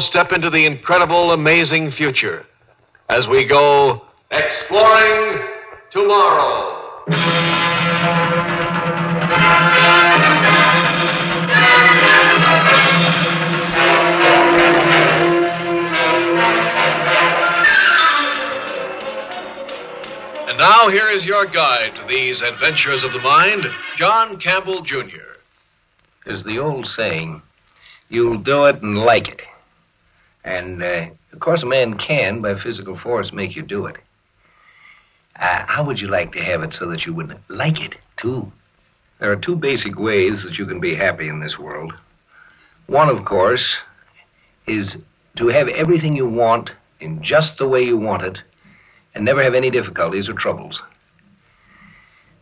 step into the incredible, amazing future as we go exploring tomorrow. And now, here is your guide to these adventures of the mind, John Campbell, Jr. There's the old saying, you'll do it and like it. And, uh, of course, a man can, by physical force, make you do it. Uh, how would you like to have it so that you would like it, too? There are two basic ways that you can be happy in this world. One, of course, is to have everything you want in just the way you want it and never have any difficulties or troubles.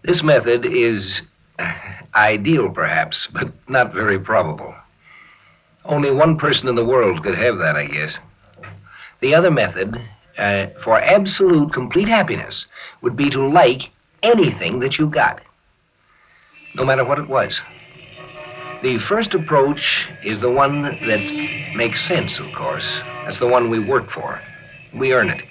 This method is uh, ideal, perhaps, but not very probable. Only one person in the world could have that, I guess. The other method, uh, for absolute, complete happiness, would be to like anything that you got, no matter what it was. The first approach is the one that makes sense, of course. That's the one we work for. We earn it.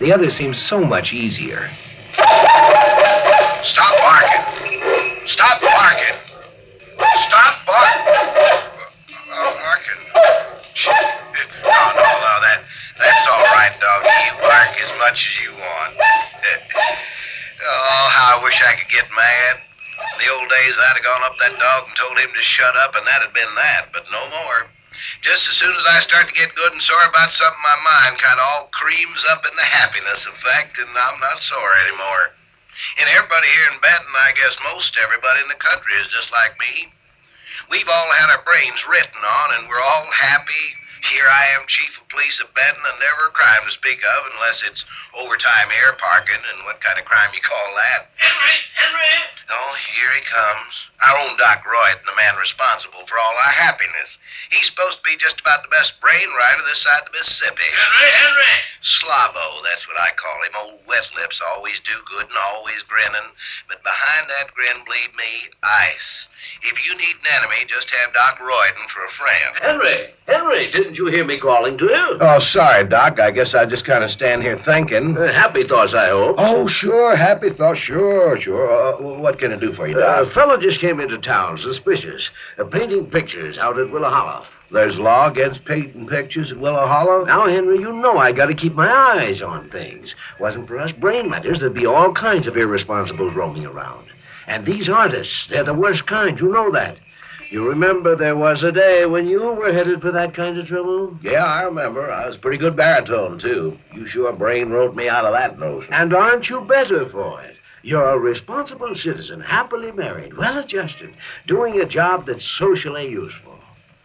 The other seems so much easier. Stop barking. Stop barking. Stop barking. Oh, barking. No, no, no, that, that's all right, doggy. As much as you want. oh, how I wish I could get mad. In the old days, I'd have gone up that dog and told him to shut up, and that'd been that, but no more. Just as soon as I start to get good and sore about something, my mind kind of all creams up in the happiness effect, and I'm not sore anymore. And everybody here in Benton, I guess most everybody in the country is just like me. We've all had our brains written on, and we're all happy. Here I am, chief of police of Benton, and never a crime to speak of unless it's overtime air parking, and what kind of crime you call that? Henry, Henry. Oh, here he comes. Our own Doc Royden, the man responsible for all our happiness. He's supposed to be just about the best brain writer this side of the Mississippi. Henry, Henry. Slobbo, that's what I call him. Old wet lips, always do good and always grinning. But behind that grin, believe me, ice. If you need an enemy, just have Doc Royden for a friend. Henry, Henry, didn't you hear me calling to you? Oh, sorry, Doc. I guess I just kind of stand here thinking. Uh, happy thoughts, I hope. Oh, sure. Happy thoughts. Sure, sure. Uh, what can I do for you, Uh, a fellow just came into town, suspicious, uh, painting pictures out at Willow Hollow. There's law against painting pictures at Willow Hollow? Now, Henry, you know I got to keep my eyes on things. Wasn't for us brain matters, there'd be all kinds of irresponsibles roaming around. And these artists, they're the worst kind. You know that. You remember there was a day when you were headed for that kind of trouble? Yeah, I remember. I was a pretty good baritone, too. You sure brain wrote me out of that notion. And aren't you better for it? You're a responsible citizen, happily married, well adjusted, doing a job that's socially useful.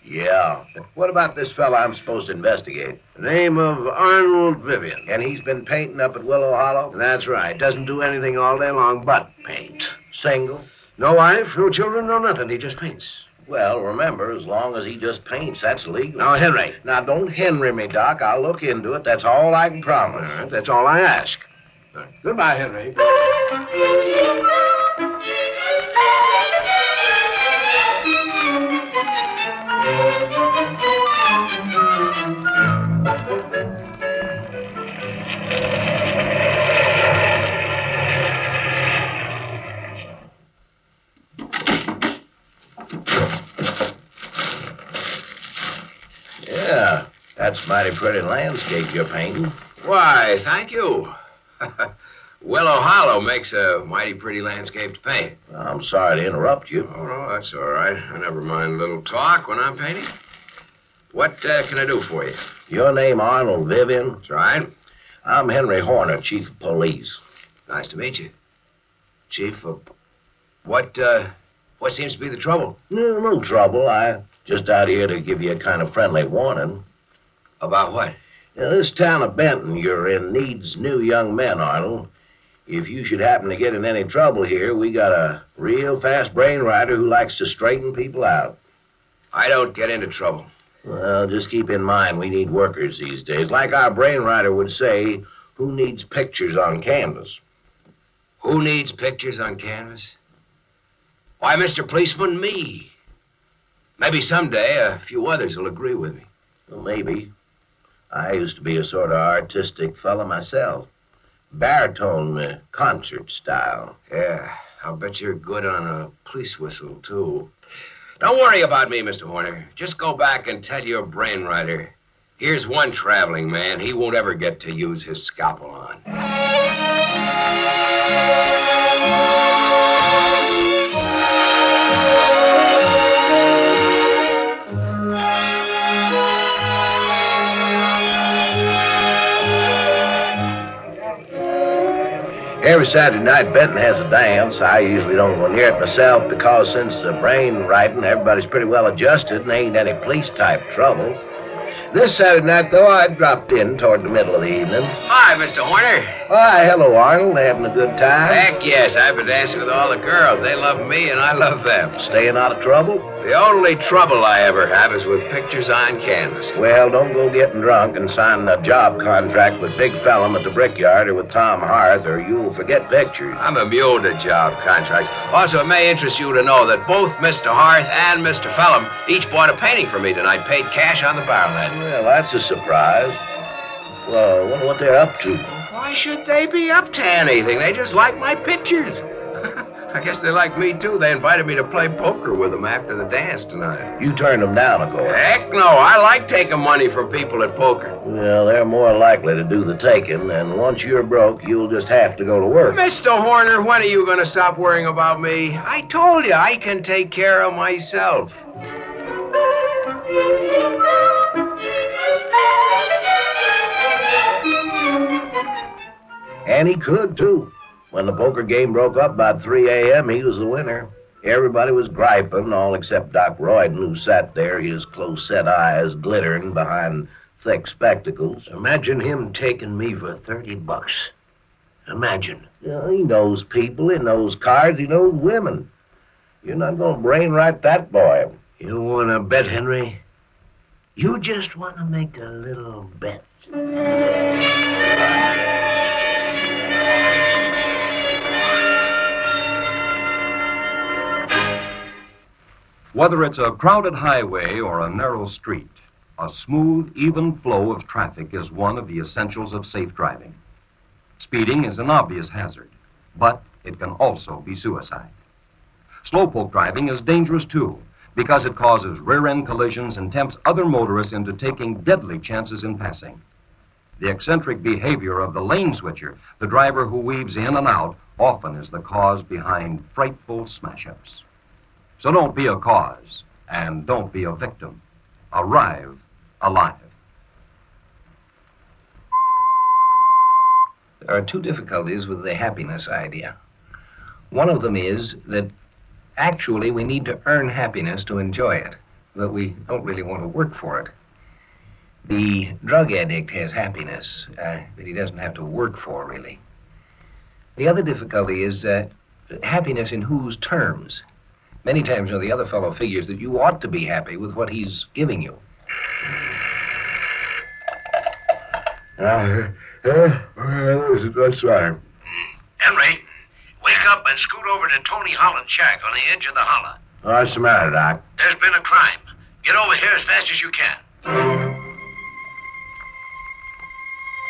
Yeah. What about this fella I'm supposed to investigate? Name of Arnold Vivian. And he's been painting up at Willow Hollow? That's right. Doesn't do anything all day long but paint. Single? No wife, no children, no nothing. He just paints. Well, remember, as long as he just paints, that's legal. Now, Henry. Now, don't Henry me, Doc. I'll look into it. That's all I can promise. right, that's all I ask. Goodbye, Henry. that's mighty pretty landscape you're painting. Why, thank you. Willow Hollow makes a mighty pretty landscape to paint. I'm sorry to interrupt you. Oh, no, that's all right. I never mind a little talk when I'm painting. What uh, can I do for you? Your name Arnold Vivian? That's right. I'm Henry Horner, chief of police. Nice to meet you. Chief of... What, uh, what seems to be the trouble? No, no trouble. I just out here to give you a kind of friendly warning. About what? Now, this town of Benton you're in needs new young men, Arnold. If you should happen to get in any trouble here, we got a real fast brain writer who likes to straighten people out. I don't get into trouble. Well, just keep in mind we need workers these days. Like our brain writer would say, who needs pictures on canvas? Who needs pictures on canvas? Why, Mr. Policeman, me. Maybe someday a few others will agree with me. Well, maybe. I used to be a sort of artistic fella myself. Baritone uh, concert style. Yeah, I'll bet you're good on a police whistle, too. Don't worry about me, Mr. Horner. Just go back and tell your brain writer. Here's one traveling man he won't ever get to use his scalpel on. Every Saturday night, Benton has a dance. I usually don't go near it myself because since the brain writing, everybody's pretty well adjusted and ain't any police type trouble. This Saturday night, though, I dropped in toward the middle of the evening. Hi, Mr. Horner. Hi, hello, Arnold. Having a good time? Heck yes, I've been dancing with all the girls. They love me and I love them. Staying out of trouble? The only trouble I ever have is with pictures on canvas. Well, don't go getting drunk and signing a job contract with Big Fellum at the Brickyard or with Tom Harth, or you'll forget pictures. I'm immune to job contracts. Also, it may interest you to know that both Mr. Harth and Mr. Fellum each bought a painting for me tonight, paid cash on the barrel end. Well, that's a surprise. Well, I wonder what they're up to. Why should they be up to anything? They just like my pictures. I guess they like me, too. They invited me to play poker with them after the dance tonight. You turned them down, of course. Heck no, I like taking money from people at poker. Well, they're more likely to do the taking, and once you're broke, you'll just have to go to work. Mr. Horner, when are you going to stop worrying about me? I told you I can take care of myself. And he could, too. When the poker game broke up about 3 a.m., he was the winner. Everybody was griping, all except Doc Royden, who sat there, his close set eyes glittering behind thick spectacles. Imagine him taking me for 30 bucks. Imagine. You know, he knows people, he knows cards, he knows women. You're not going to brainwrite that boy. You want to bet, Henry? You just want to make a little bet. Whether it's a crowded highway or a narrow street, a smooth, even flow of traffic is one of the essentials of safe driving. Speeding is an obvious hazard, but it can also be suicide. Slowpoke driving is dangerous too because it causes rear end collisions and tempts other motorists into taking deadly chances in passing. The eccentric behavior of the lane switcher, the driver who weaves in and out, often is the cause behind frightful smash ups. So don't be a cause, and don't be a victim. Arrive alive. There are two difficulties with the happiness idea. One of them is that actually we need to earn happiness to enjoy it, but we don't really want to work for it. The drug addict has happiness uh, that he doesn't have to work for, really. The other difficulty is uh, happiness in whose terms? Many times, you know, the other fellow figures that you ought to be happy with what he's giving you. Uh, uh, uh, that's right. Henry, wake up and scoot over to Tony Holland's shack on the edge of the holler. What's the matter, Doc? There's been a crime. Get over here as fast as you can.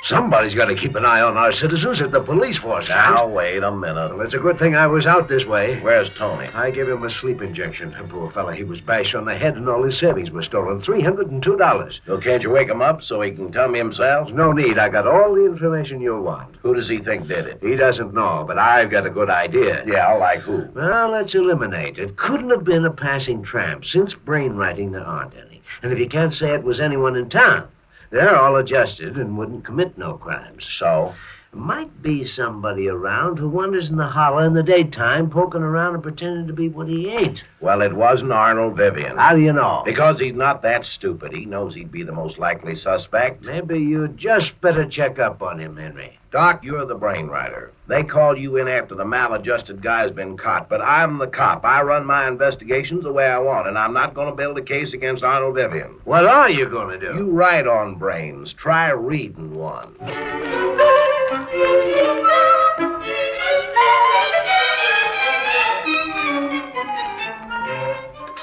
Somebody's got to keep an eye on our citizens at the police force. Now, Hans. wait a minute. Well, it's a good thing I was out this way. Where's Tony? I gave him a sleep injection. Poor fellow, he was bashed on the head and all his savings were stolen. $302. So can't you wake him up so he can tell me himself? No need. I got all the information you'll want. Who does he think did it? He doesn't know, but I've got a good idea. Yeah, like who? Well, let's eliminate. It couldn't have been a passing tramp. Since brainwriting, there aren't any. And if you can't say it was anyone in town, they're all adjusted and wouldn't commit no crimes. So? Might be somebody around who wanders in the hollow in the daytime, poking around and pretending to be what he ain't. Well, it wasn't Arnold Vivian. How do you know? Because he's not that stupid. He knows he'd be the most likely suspect. Maybe you'd just better check up on him, Henry. Doc, you're the brainwriter. They called you in after the maladjusted guy's been caught, but I'm the cop. I run my investigations the way I want, and I'm not going to build a case against Arnold Vivian. What are you going to do? You write on brains. Try reading one.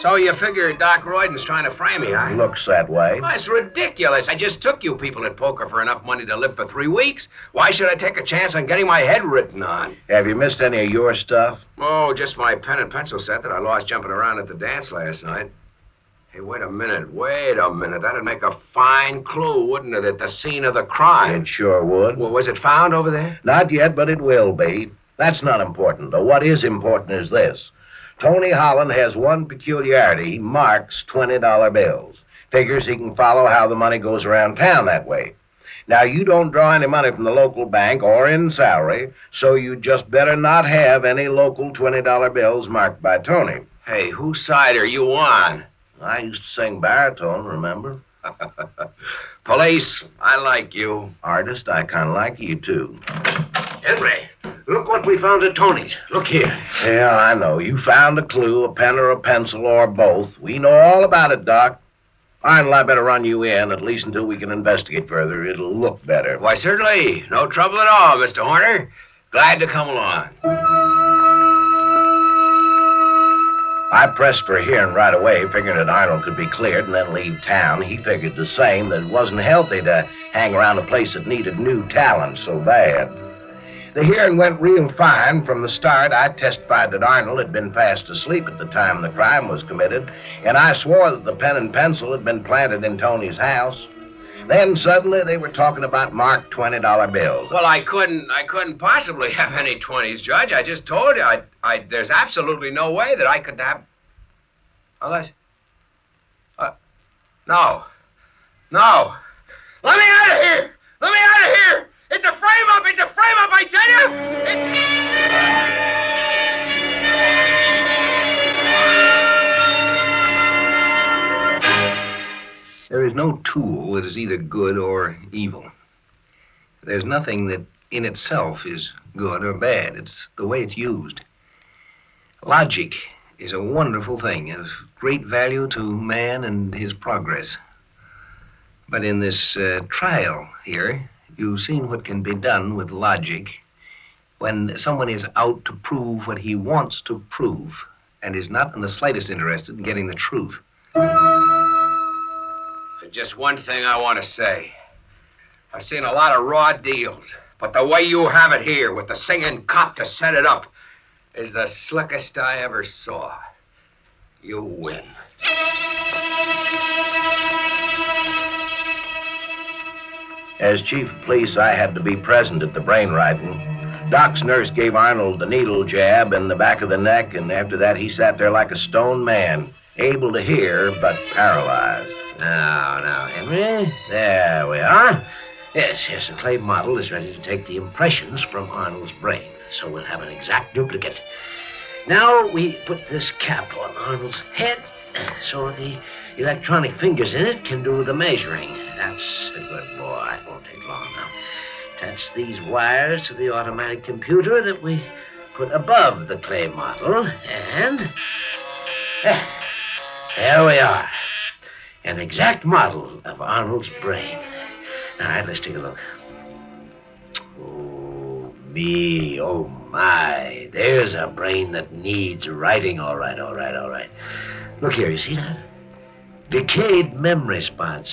So you figure Doc Royden's trying to frame me, huh? Looks that way. Oh, it's ridiculous. I just took you people at poker for enough money to live for three weeks. Why should I take a chance on getting my head written on? Have you missed any of your stuff? Oh, just my pen and pencil set that I lost jumping around at the dance last night. Hey, wait a minute. Wait a minute. That'd make a fine clue, wouldn't it, at the scene of the crime? It sure would. Well, was it found over there? Not yet, but it will be. That's not important, though. What is important is this. Tony Holland has one peculiarity. He marks $20 bills. Figures he can follow how the money goes around town that way. Now, you don't draw any money from the local bank or in salary, so you just better not have any local $20 bills marked by Tony. Hey, whose side are you on? I used to sing baritone, remember? Police, I like you. Artist, I kind of like you, too. Henry, look what we found at Tony's. Look here. Yeah, I know. You found a clue, a pen or a pencil, or both. We know all about it, Doc. Arnold, I better run you in, at least until we can investigate further. It'll look better. Why, certainly. No trouble at all, Mr. Horner. Glad to come along. I pressed for a hearing right away, figuring that Arnold could be cleared and then leave town. He figured the same, that it wasn't healthy to hang around a place that needed new talent so bad. The hearing went real fine. From the start, I testified that Arnold had been fast asleep at the time the crime was committed, and I swore that the pen and pencil had been planted in Tony's house. Then suddenly they were talking about marked twenty dollar bills. Well, I couldn't. I couldn't possibly have any twenties, Judge. I just told you. I. I. There's absolutely no way that I could have. Unless. Uh, no. No. Let me out of here. Let me out of here. It's a frame up. It's a frame up. I tell you. It's... There is no tool that is either good or evil. There's nothing that in itself is good or bad. It's the way it's used. Logic is a wonderful thing, of great value to man and his progress. But in this uh, trial here, you've seen what can be done with logic when someone is out to prove what he wants to prove and is not in the slightest interested in getting the truth. Just one thing I want to say. I've seen a lot of raw deals, but the way you have it here with the singing cop to set it up is the slickest I ever saw. You win. As chief of police, I had to be present at the brain writing. Doc's nurse gave Arnold the needle jab in the back of the neck, and after that, he sat there like a stone man, able to hear, but paralyzed. Now, now, Henry. There we are. Yes, yes, the clay model is ready to take the impressions from Arnold's brain, so we'll have an exact duplicate. Now we put this cap on Arnold's head so the electronic fingers in it can do the measuring. That's a good boy. It won't take long now. Attach these wires to the automatic computer that we put above the clay model, and. eh, There we are. An exact model of Arnold's brain. All right, let's take a look. Oh, me, oh, my. There's a brain that needs writing. All right, all right, all right. Look here, you see that? Decayed memory spots.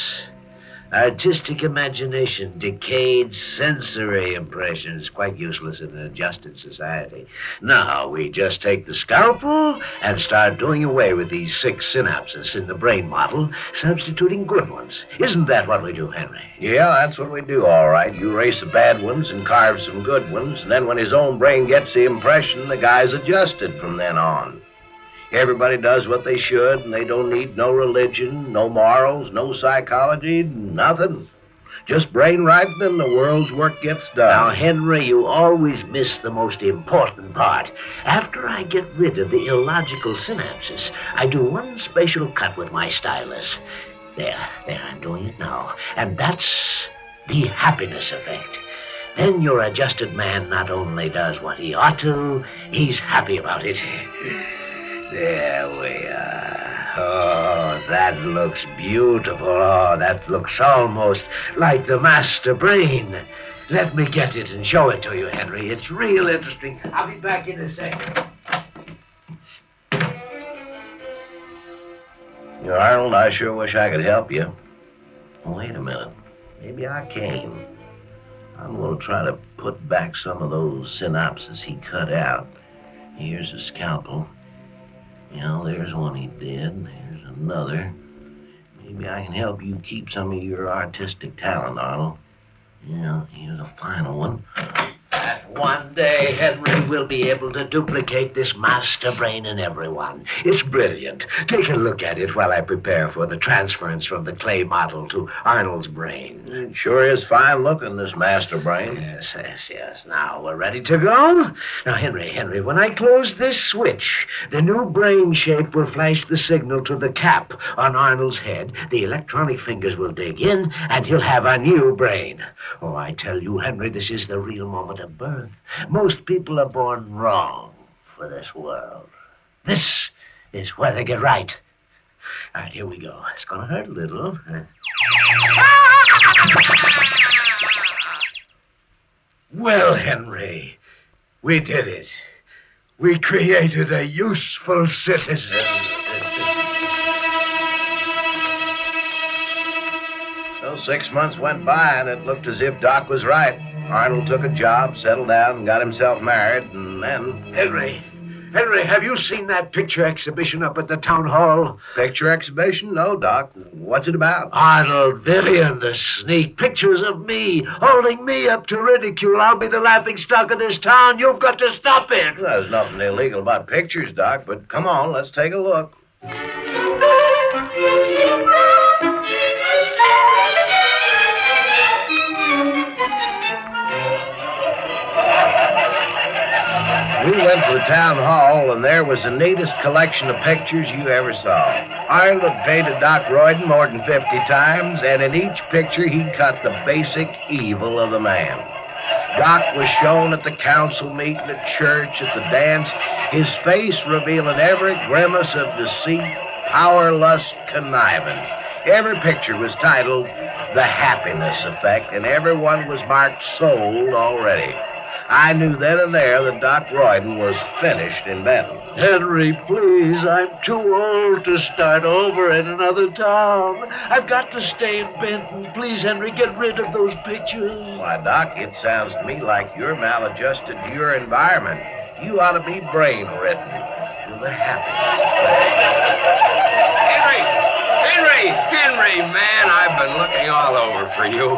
Artistic imagination, decayed sensory impressions, quite useless in an adjusted society. Now we just take the scalpel and start doing away with these six synapses in the brain model, substituting good ones. Isn't that what we do, Henry? Yeah, that's what we do, all right. You erase the bad ones and carve some good ones, and then when his own brain gets the impression, the guy's adjusted from then on. Everybody does what they should, and they don't need no religion, no morals, no psychology, nothing. Just brain writing, and the world's work gets done. Now, Henry, you always miss the most important part. After I get rid of the illogical synapses, I do one special cut with my stylus. There, there, I'm doing it now. And that's the happiness effect. Then your adjusted man not only does what he ought to, he's happy about it. There we are. Oh, that looks beautiful. Oh, that looks almost like the master brain. Let me get it and show it to you, Henry. It's real interesting. I'll be back in a second. You Arnold, I sure wish I could help you. Wait a minute. Maybe I can. I'm going to try to put back some of those synapses he cut out. Here's a scalpel. You know, there's one he did. There's another. Maybe I can help you keep some of your artistic talent, Arnold. Yeah, here's a final one. That one day Henry will be able to duplicate this master brain in everyone. It's brilliant. Take a look at it while I prepare for the transference from the clay model to Arnold's brain. It sure is fine looking, this master brain. Yes, yes, yes. Now we're ready to go. Now, Henry, Henry, when I close this switch, the new brain shape will flash the signal to the cap on Arnold's head. The electronic fingers will dig in, and he'll have a new brain. Oh, I tell you, Henry, this is the real moment of birth. Most people are born wrong for this world. This is where they get right. All right, here we go. It's going to hurt a little. Well, Henry, we did it. We created a useful citizen. Six months went by, and it looked as if Doc was right. Arnold took a job, settled down, and got himself married, and then. Henry, Henry, have you seen that picture exhibition up at the town hall? Picture exhibition? No, Doc. What's it about? Arnold Vivian, the sneak pictures of me, holding me up to ridicule. I'll be the laughing stock of this town. You've got to stop it. There's nothing illegal about pictures, Doc, but come on, let's take a look. We went to the town hall, and there was the neatest collection of pictures you ever saw. Arnold had painted Doc Royden more than 50 times, and in each picture he cut the basic evil of the man. Doc was shown at the council meeting, at church, at the dance, his face revealing every grimace of deceit, power, lust, conniving. Every picture was titled The Happiness Effect, and everyone was marked sold already. I knew then and there that Doc Royden was finished in Benton. Henry, please, I'm too old to start over in another town. I've got to stay in Benton. Please, Henry, get rid of those pictures. Why, Doc, it sounds to me like you're maladjusted to your environment. You ought to be brain ridden. You're the happiness. Henry! Henry! Henry, man, I've been looking all over for you.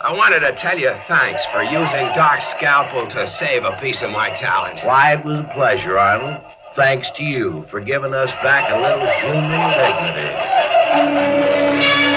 I wanted to tell you thanks for using Doc's scalpel to save a piece of my talent. Why, it was a pleasure, Arnold. Thanks to you for giving us back a little human dignity.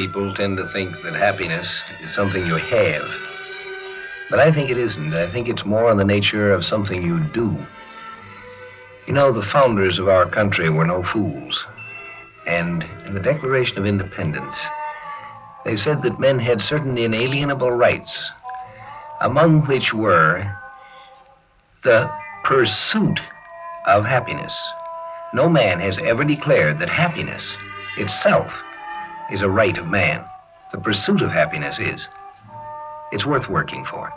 People tend to think that happiness is something you have. But I think it isn't. I think it's more in the nature of something you do. You know, the founders of our country were no fools. And in the Declaration of Independence, they said that men had certain inalienable rights, among which were the pursuit of happiness. No man has ever declared that happiness itself is a right of man. The pursuit of happiness is. It's worth working for.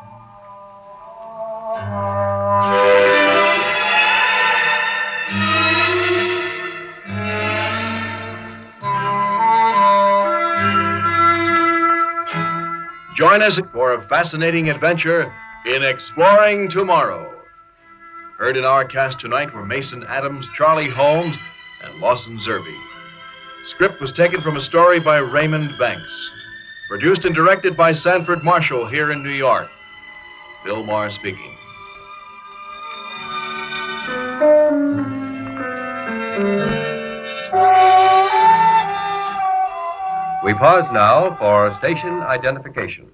Join us for a fascinating adventure in Exploring Tomorrow. Heard in our cast tonight were Mason Adams, Charlie Holmes, and Lawson Zerbe. Script was taken from a story by Raymond Banks. Produced and directed by Sanford Marshall here in New York. Bill Maher speaking. We pause now for station identification.